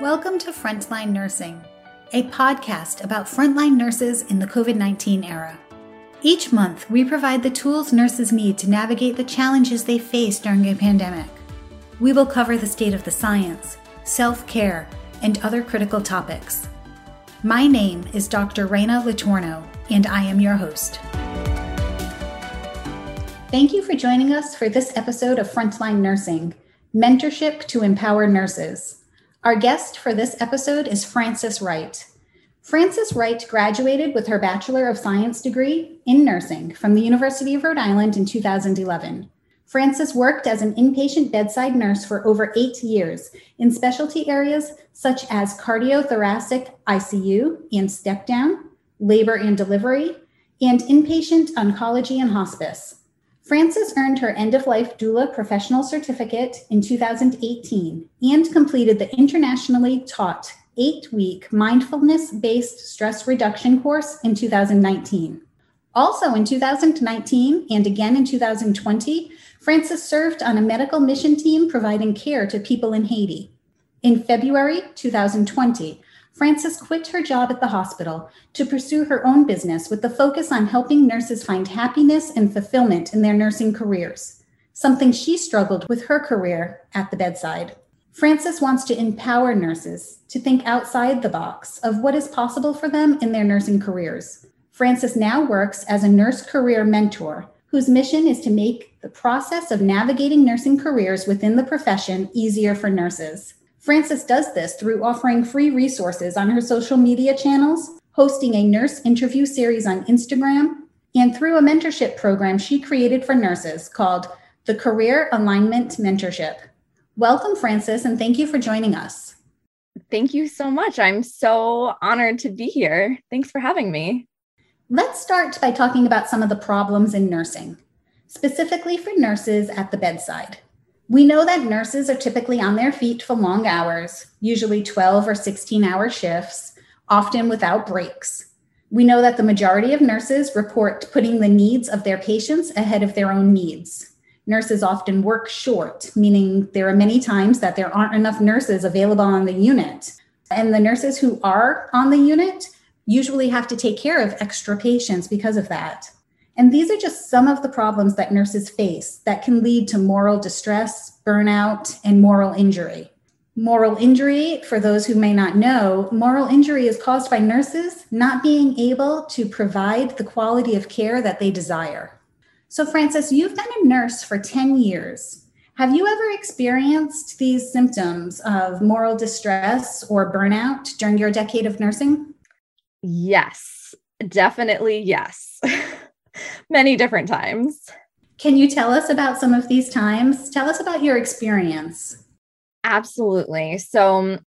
Welcome to Frontline Nursing, a podcast about frontline nurses in the COVID 19 era. Each month, we provide the tools nurses need to navigate the challenges they face during a pandemic. We will cover the state of the science, self care, and other critical topics. My name is Dr. Rayna Letourneau, and I am your host. Thank you for joining us for this episode of Frontline Nursing Mentorship to Empower Nurses. Our guest for this episode is Frances Wright. Frances Wright graduated with her Bachelor of Science degree in nursing from the University of Rhode Island in 2011. Frances worked as an inpatient bedside nurse for over eight years in specialty areas such as cardiothoracic ICU and step down, labor and delivery, and inpatient oncology and hospice. Frances earned her end of life doula professional certificate in 2018 and completed the internationally taught eight week mindfulness based stress reduction course in 2019. Also in 2019 and again in 2020, Frances served on a medical mission team providing care to people in Haiti. In February 2020, Frances quit her job at the hospital to pursue her own business with the focus on helping nurses find happiness and fulfillment in their nursing careers, something she struggled with her career at the bedside. Frances wants to empower nurses to think outside the box of what is possible for them in their nursing careers. Frances now works as a nurse career mentor whose mission is to make the process of navigating nursing careers within the profession easier for nurses. Frances does this through offering free resources on her social media channels, hosting a nurse interview series on Instagram, and through a mentorship program she created for nurses called the Career Alignment Mentorship. Welcome, Frances, and thank you for joining us. Thank you so much. I'm so honored to be here. Thanks for having me. Let's start by talking about some of the problems in nursing, specifically for nurses at the bedside. We know that nurses are typically on their feet for long hours, usually 12 or 16 hour shifts, often without breaks. We know that the majority of nurses report putting the needs of their patients ahead of their own needs. Nurses often work short, meaning there are many times that there aren't enough nurses available on the unit. And the nurses who are on the unit usually have to take care of extra patients because of that. And these are just some of the problems that nurses face that can lead to moral distress, burnout, and moral injury. Moral injury, for those who may not know, moral injury is caused by nurses not being able to provide the quality of care that they desire. So, Frances, you've been a nurse for 10 years. Have you ever experienced these symptoms of moral distress or burnout during your decade of nursing? Yes, definitely yes. many different times. Can you tell us about some of these times? Tell us about your experience. Absolutely. So, um,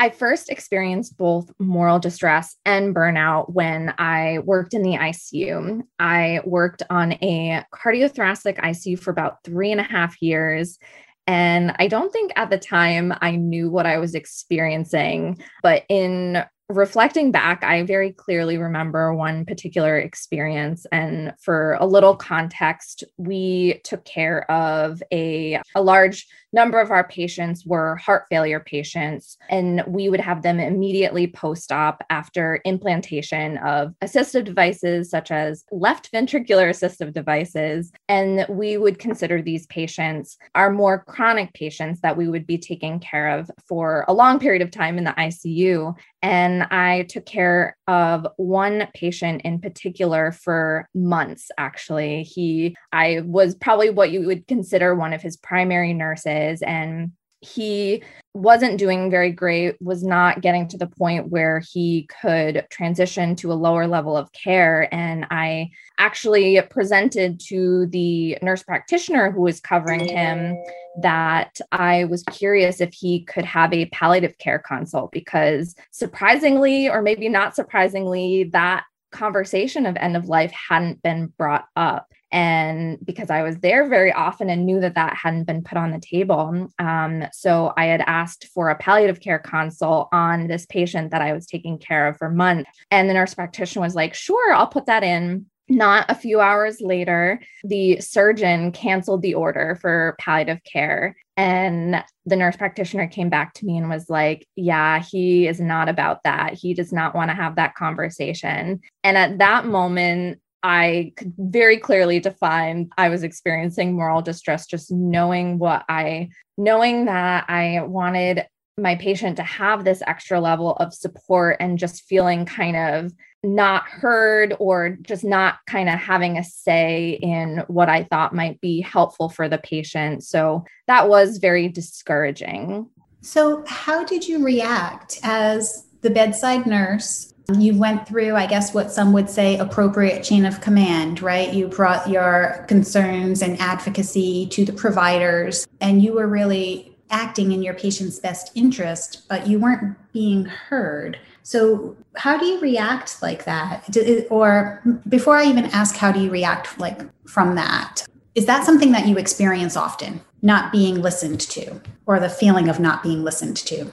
I first experienced both moral distress and burnout when I worked in the ICU. I worked on a cardiothoracic ICU for about three and a half years. And I don't think at the time I knew what I was experiencing, but in reflecting back, I very clearly remember one particular experience. And for a little context, we took care of a, a large number of our patients were heart failure patients, and we would have them immediately post op after implantation of assistive devices such as left ventricular assistive devices. And we would consider these patients our more chronic patients that we would be taking care of for a long period of time in the ICU. And I took care of one patient in particular for months, actually. He, I was probably what you would consider one of his primary nurses and he wasn't doing very great, was not getting to the point where he could transition to a lower level of care. And I actually presented to the nurse practitioner who was covering him that I was curious if he could have a palliative care consult because surprisingly, or maybe not surprisingly, that conversation of end of life hadn't been brought up and because I was there very often and knew that that hadn't been put on the table. Um, so I had asked for a palliative care consult on this patient that I was taking care of for months. And the nurse practitioner was like, sure, I'll put that in. Not a few hours later, the surgeon canceled the order for palliative care. And the nurse practitioner came back to me and was like, Yeah, he is not about that. He does not want to have that conversation. And at that moment, I could very clearly define I was experiencing moral distress, just knowing what I, knowing that I wanted my patient to have this extra level of support and just feeling kind of not heard or just not kind of having a say in what I thought might be helpful for the patient. So that was very discouraging. So, how did you react as the bedside nurse you went through, I guess, what some would say appropriate chain of command, right? You brought your concerns and advocacy to the providers, and you were really acting in your patient's best interest, but you weren't being heard. So, how do you react like that? Or before I even ask, how do you react like from that? Is that something that you experience often, not being listened to, or the feeling of not being listened to?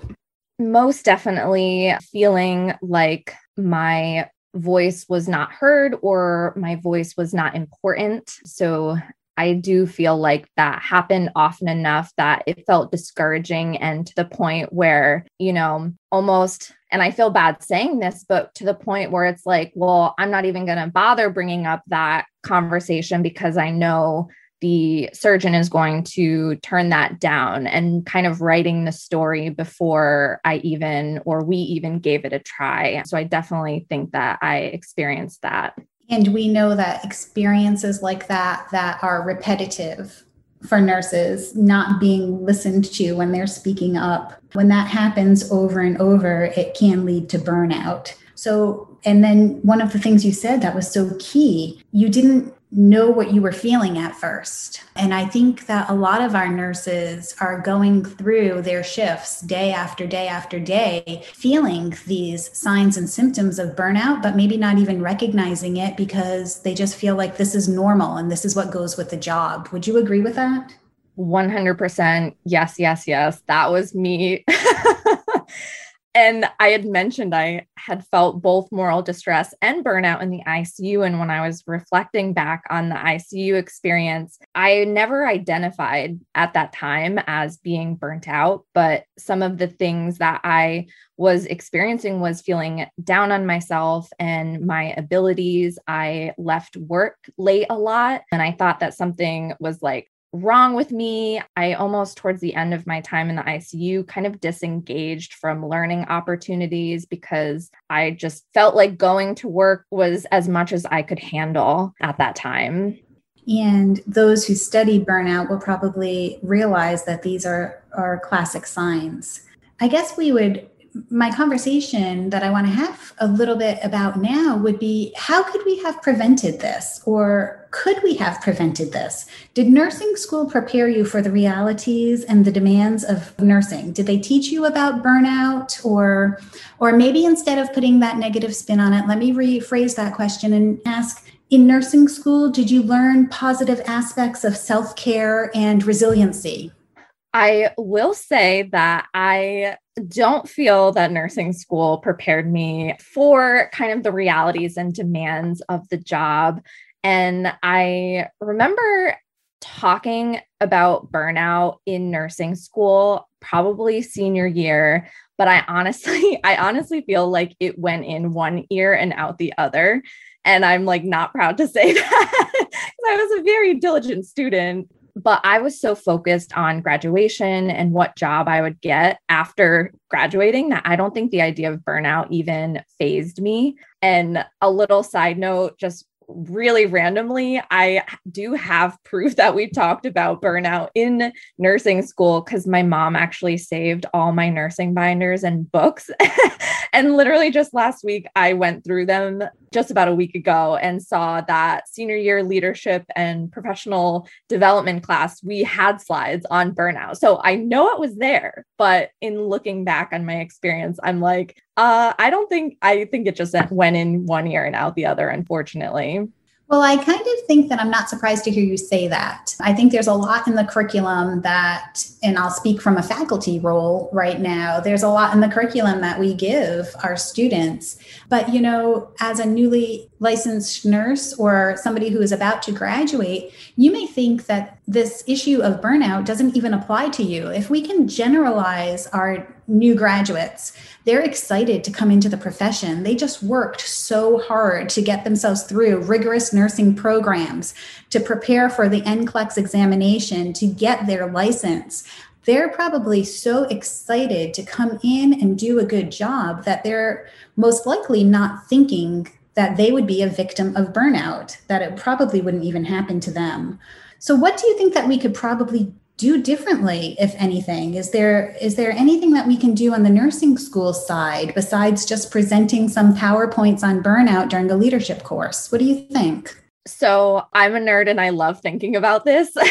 most definitely feeling like my voice was not heard or my voice was not important. So I do feel like that happened often enough that it felt discouraging and to the point where, you know, almost, and I feel bad saying this, but to the point where it's like, well, I'm not even going to bother bringing up that conversation because I know the surgeon is going to turn that down and kind of writing the story before I even or we even gave it a try. So I definitely think that I experienced that. And we know that experiences like that that are repetitive for nurses not being listened to when they're speaking up, when that happens over and over, it can lead to burnout. So, and then one of the things you said that was so key, you didn't know what you were feeling at first. And I think that a lot of our nurses are going through their shifts day after day after day, feeling these signs and symptoms of burnout, but maybe not even recognizing it because they just feel like this is normal and this is what goes with the job. Would you agree with that? 100% yes, yes, yes. That was me. and I had mentioned I had felt both moral distress and burnout in the ICU. And when I was reflecting back on the ICU experience, I never identified at that time as being burnt out. But some of the things that I was experiencing was feeling down on myself and my abilities. I left work late a lot. And I thought that something was like wrong with me. I almost, towards the end of my time in the ICU, kind of disengaged from learning opportunities because I just felt like going to work was as much as I could handle at that time. And those who study burnout will probably realize that these are, are classic signs. I guess we would my conversation that I want to have a little bit about now would be how could we have prevented this or could we have prevented this? Did nursing school prepare you for the realities and the demands of nursing? Did they teach you about burnout or or maybe instead of putting that negative spin on it, let me rephrase that question and ask in nursing school, did you learn positive aspects of self-care and resiliency? I will say that I don't feel that nursing school prepared me for kind of the realities and demands of the job. And I remember talking about burnout in nursing school probably senior year but i honestly i honestly feel like it went in one ear and out the other and i'm like not proud to say that i was a very diligent student but I was so focused on graduation and what job I would get after graduating that I don't think the idea of burnout even fazed me. And a little side note, just really randomly, I do have proof that we talked about burnout in nursing school because my mom actually saved all my nursing binders and books. and literally just last week, I went through them just about a week ago and saw that senior year leadership and professional development class, we had slides on burnout. So I know it was there, but in looking back on my experience, I'm like, uh, I don't think, I think it just went in one ear and out the other, unfortunately. Well, I kind of think that I'm not surprised to hear you say that. I think there's a lot in the curriculum that, and I'll speak from a faculty role right now, there's a lot in the curriculum that we give our students. But, you know, as a newly licensed nurse or somebody who is about to graduate, you may think that this issue of burnout doesn't even apply to you. If we can generalize our new graduates, they're excited to come into the profession. They just worked so hard to get themselves through rigorous nursing programs, to prepare for the NCLEX examination, to get their license. They're probably so excited to come in and do a good job that they're most likely not thinking that they would be a victim of burnout, that it probably wouldn't even happen to them. So, what do you think that we could probably do differently if anything. Is there is there anything that we can do on the nursing school side besides just presenting some powerpoints on burnout during a leadership course? What do you think? So i'm a nerd and i love thinking about this.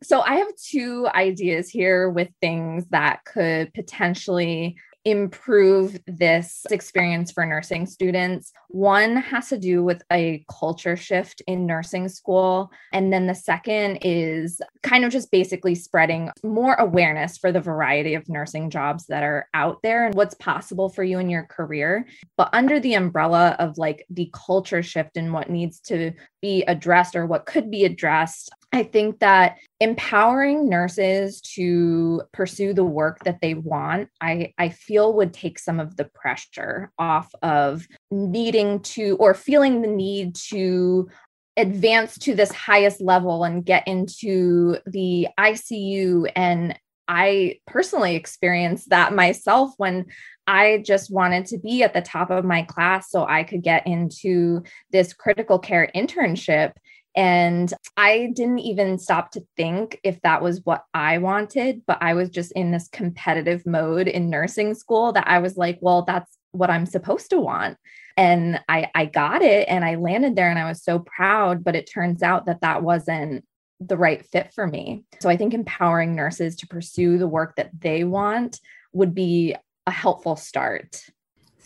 So i have two ideas here with things that could potentially improve this experience for nursing students. One has to do with a culture shift in nursing school. And then the second is kind of just basically spreading more awareness for the variety of nursing jobs that are out there and what's possible for you in your career. But under the umbrella of like the culture shift and what needs to be addressed or what could be addressed, I think that empowering nurses to pursue the work that they want, I, I feel would take some of the pressure off of needing to or feeling the need to advance to this highest level and get into the ICU. And I personally experienced that myself when I just wanted to be at the top of my class so I could get into this critical care internship. And I didn't even stop to think if that was what I wanted, but I was just in this competitive mode in nursing school that I was like, well, that's what I'm supposed to want. And I, I got it and I landed there and I was so proud, but it turns out that that wasn't the right fit for me. So I think empowering nurses to pursue the work that they want would be a helpful start.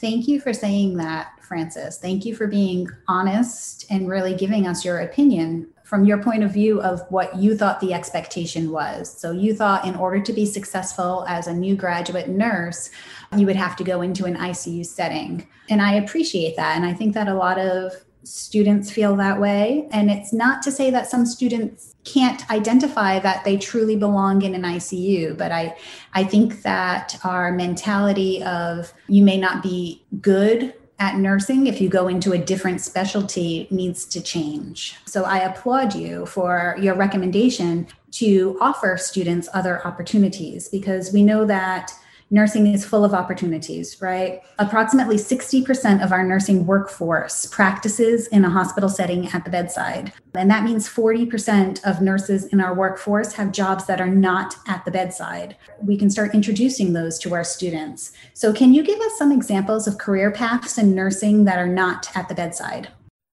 Thank you for saying that, Frances. Thank you for being honest and really giving us your opinion from your point of view of what you thought the expectation was. So, you thought in order to be successful as a new graduate nurse, you would have to go into an ICU setting. And I appreciate that. And I think that a lot of students feel that way. And it's not to say that some students can't identify that they truly belong in an ICU, but I, I think that our mentality of you may not be good at nursing if you go into a different specialty needs to change. So I applaud you for your recommendation to offer students other opportunities because we know that nursing is full of opportunities, right? Approximately 60% of our nursing workforce practices in a hospital setting at the bedside. And that means 40% of nurses in our workforce have jobs that are not at the bedside. We can start introducing those to our students. So, can you give us some examples of career paths in nursing that are not at the bedside?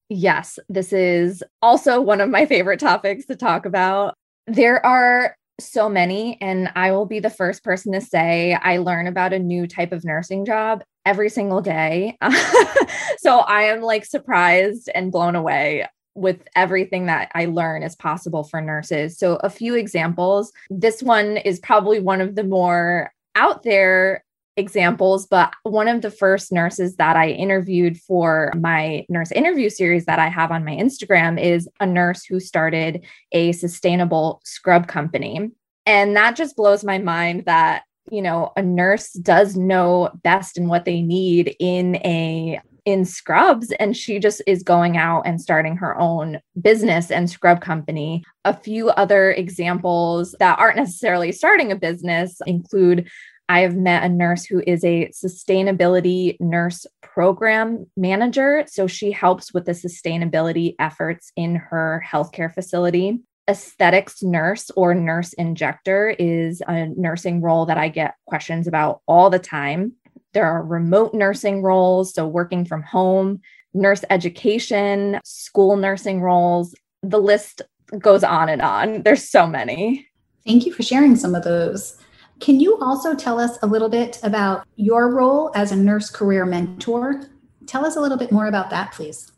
Yes, this is also one of my favorite topics to talk about. There are so many. And I will be the first person to say I learn about a new type of nursing job every single day. so I am like surprised and blown away with everything that I learn is possible for nurses. So, a few examples. This one is probably one of the more out there examples, but one of the first nurses that I interviewed for my nurse interview series that I have on my Instagram is a nurse who started a sustainable scrub company. And that just blows my mind that, you know, a nurse does know best and what they need in a in scrubs and she just is going out and starting her own business and scrub company. A few other examples that aren't necessarily starting a business include I have met a nurse who is a sustainability nurse program manager. So she helps with the sustainability efforts in her healthcare facility. Aesthetics nurse or nurse injector is a nursing role that I get questions about all the time. There are remote nursing roles, so working from home, nurse education, school nursing roles. The list goes on and on. There's so many. Thank you for sharing some of those. Can you also tell us a little bit about your role as a nurse career mentor? Tell us a little bit more about that, please.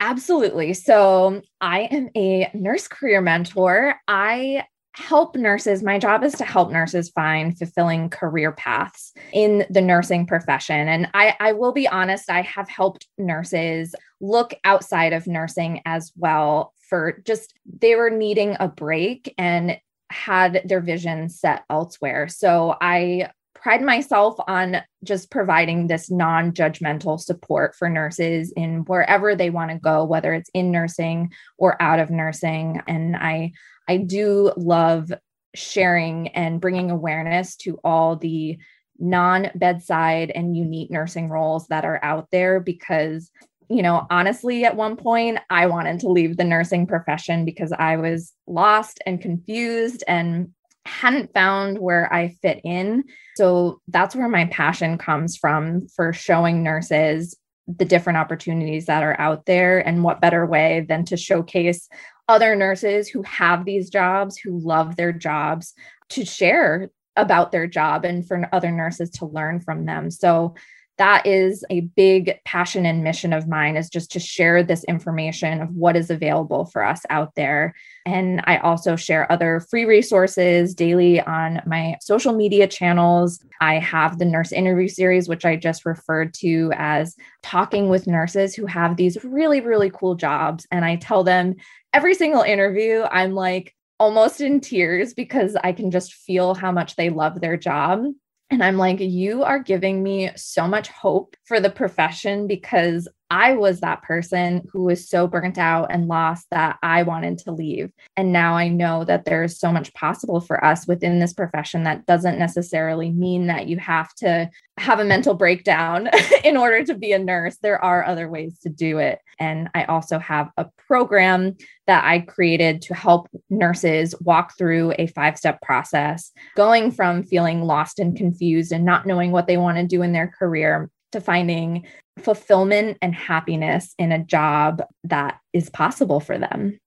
Absolutely. So, I am a nurse career mentor. I help nurses. My job is to help nurses find fulfilling career paths in the nursing profession. And I, I will be honest, I have helped nurses look outside of nursing as well for just they were needing a break and had their vision set elsewhere. So I pride myself on just providing this non judgmental support for nurses in wherever they want to go, whether it's in nursing or out of nursing. And I, I do love sharing and bringing awareness to all the non bedside and unique nursing roles that are out there because you know, honestly, at one point, I wanted to leave the nursing profession because I was lost and confused and hadn't found where I fit in. So that's where my passion comes from for showing nurses the different opportunities that are out there. And what better way than to showcase other nurses who have these jobs, who love their jobs, to share about their job and for other nurses to learn from them. So that is a big passion and mission of mine is just to share this information of what is available for us out there. And i also share other free resources daily on my social media channels. I have the nurse interview series which i just referred to as talking with nurses who have these really really cool jobs. And i tell them every single interview i'm like almost in tears because I can just feel how much they love their job. And I'm like, you are giving me so much hope for the profession because I was that person who was so burnt out and lost that I wanted to leave. And now I know that there's so much possible for us within this profession that doesn't necessarily mean that you have to have a mental breakdown in order to be a nurse. There are other ways to do it. And I also have a program that I created to help nurses walk through a five step process, going from feeling lost and confused and not knowing what they want to do in their career to finding fulfillment and happiness in a job that is possible for them.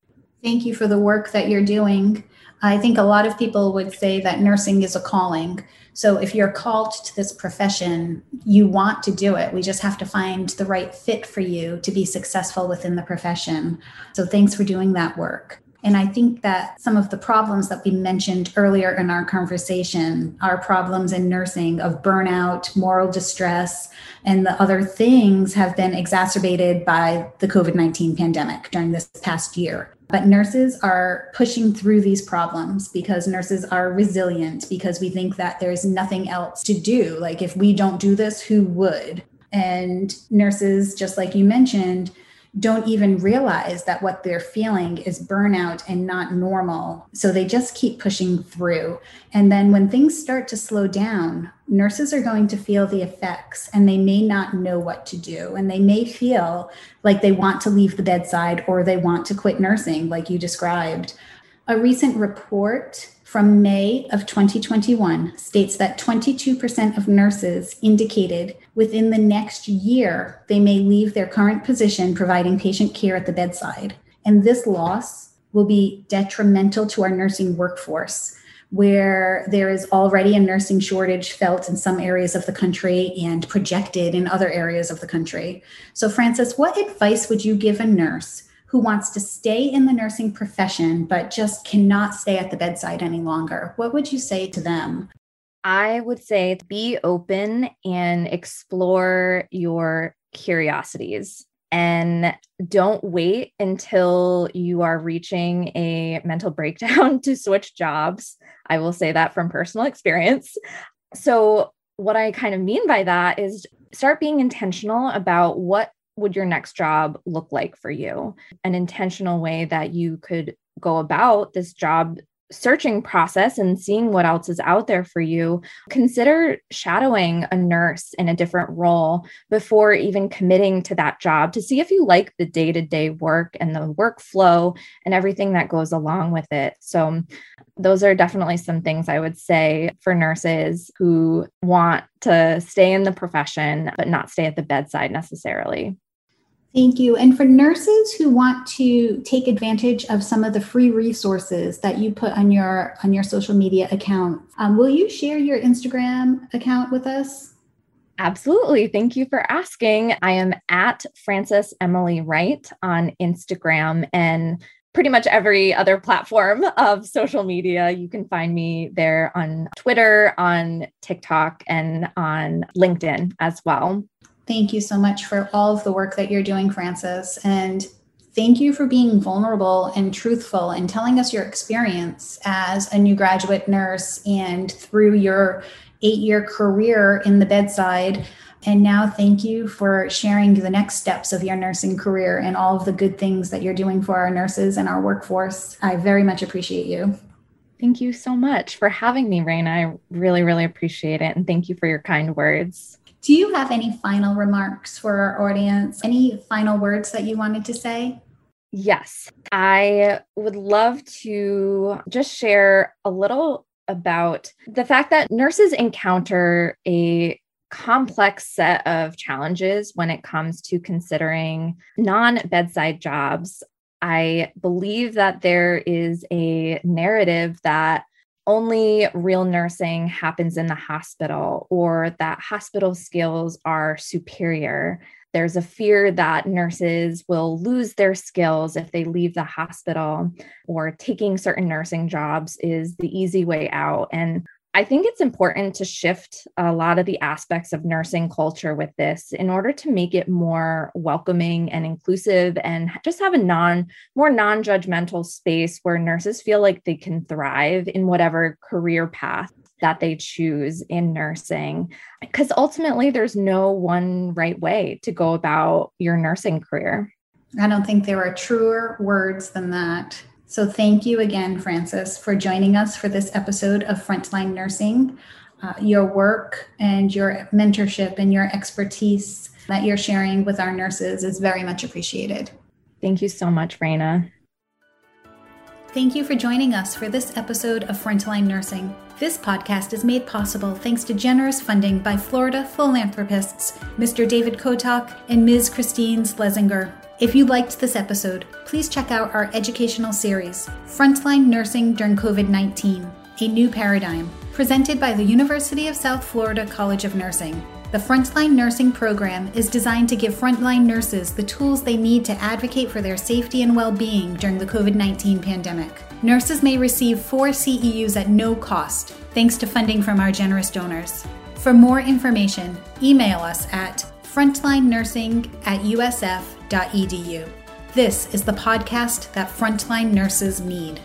Thank you for the work that you're doing. I think a lot of people would say that nursing is a calling. So if you're called to this profession, you want to do it. We just have to find the right fit for you to be successful within the profession. So thanks for doing that work. And I think that some of the problems that we mentioned earlier in our conversation are problems in nursing of burnout, moral distress, and the other things have been exacerbated by the COVID 19 pandemic during this past year. But nurses are pushing through these problems because nurses are resilient, because we think that there's nothing else to do. Like, if we don't do this, who would? And nurses, just like you mentioned, don't even realize that what they're feeling is burnout and not normal. So they just keep pushing through. And then when things start to slow down, nurses are going to feel the effects and they may not know what to do. And they may feel like they want to leave the bedside or they want to quit nursing, like you described. A recent report from May of 2021 states that 22% of nurses indicated within the next year they may leave their current position providing patient care at the bedside. And this loss will be detrimental to our nursing workforce, where there is already a nursing shortage felt in some areas of the country and projected in other areas of the country. So, Frances, what advice would you give a nurse who wants to stay in the nursing profession but just cannot stay at the bedside any longer, what would you say to them? I would say be open and explore your curiosities and don't wait until you are reaching a mental breakdown to switch jobs. I will say that from personal experience. So, what I kind of mean by that is start being intentional about what would your next job look like for you? An intentional way that you could go about this job searching process and seeing what else is out there for you, consider shadowing a nurse in a different role before even committing to that job to see if you like the day to day work and the workflow and everything that goes along with it. So, those are definitely some things I would say for nurses who want to stay in the profession, but not stay at the bedside necessarily. Thank you. And for nurses who want to take advantage of some of the free resources that you put on your on your social media account, um, will you share your Instagram account with us? Absolutely. Thank you for asking. I am at Frances Emily Wright on Instagram and pretty much every other platform of social media. You can find me there on Twitter, on TikTok, and on LinkedIn as well. Thank you so much for all of the work that you're doing, Frances. And thank you for being vulnerable and truthful and telling us your experience as a new graduate nurse and through your eight year career in the bedside. And now, thank you for sharing the next steps of your nursing career and all of the good things that you're doing for our nurses and our workforce. I very much appreciate you. Thank you so much for having me, Rayna. I really, really appreciate it. And thank you for your kind words. Do you have any final remarks for our audience? Any final words that you wanted to say? Yes, I would love to just share a little about the fact that nurses encounter a complex set of challenges when it comes to considering non bedside jobs. I believe that there is a narrative that only real nursing happens in the hospital or that hospital skills are superior. There's a fear that nurses will lose their skills if they leave the hospital, or taking certain nursing jobs is the easy way out. And I think it's important to shift a lot of the aspects of nursing culture with this in order to make it more welcoming and inclusive and just have a non more non-judgmental space where nurses feel like they can thrive in whatever career path that they choose in nursing. Because ultimately, there's no one right way to go about your nursing career. I don't think there are truer words than that. So, thank you again, Frances, for joining us for this episode of Frontline Nursing. Uh, your work and your mentorship and your expertise that you're sharing with our nurses is very much appreciated. Thank you so much, Rayna. Thank you for joining us for this episode of Frontline Nursing. This podcast is made possible thanks to generous funding by Florida philanthropists Mr. David Kotok and Ms. Christine Slesinger. If you liked this episode, please check out our educational series, Frontline Nursing During COVID 19 A New Paradigm, presented by the University of South Florida College of Nursing. The Frontline Nursing Program is designed to give frontline nurses the tools they need to advocate for their safety and well being during the COVID 19 pandemic. Nurses may receive four CEUs at no cost, thanks to funding from our generous donors. For more information, email us at frontlinenursing at usf.edu. This is the podcast that frontline nurses need.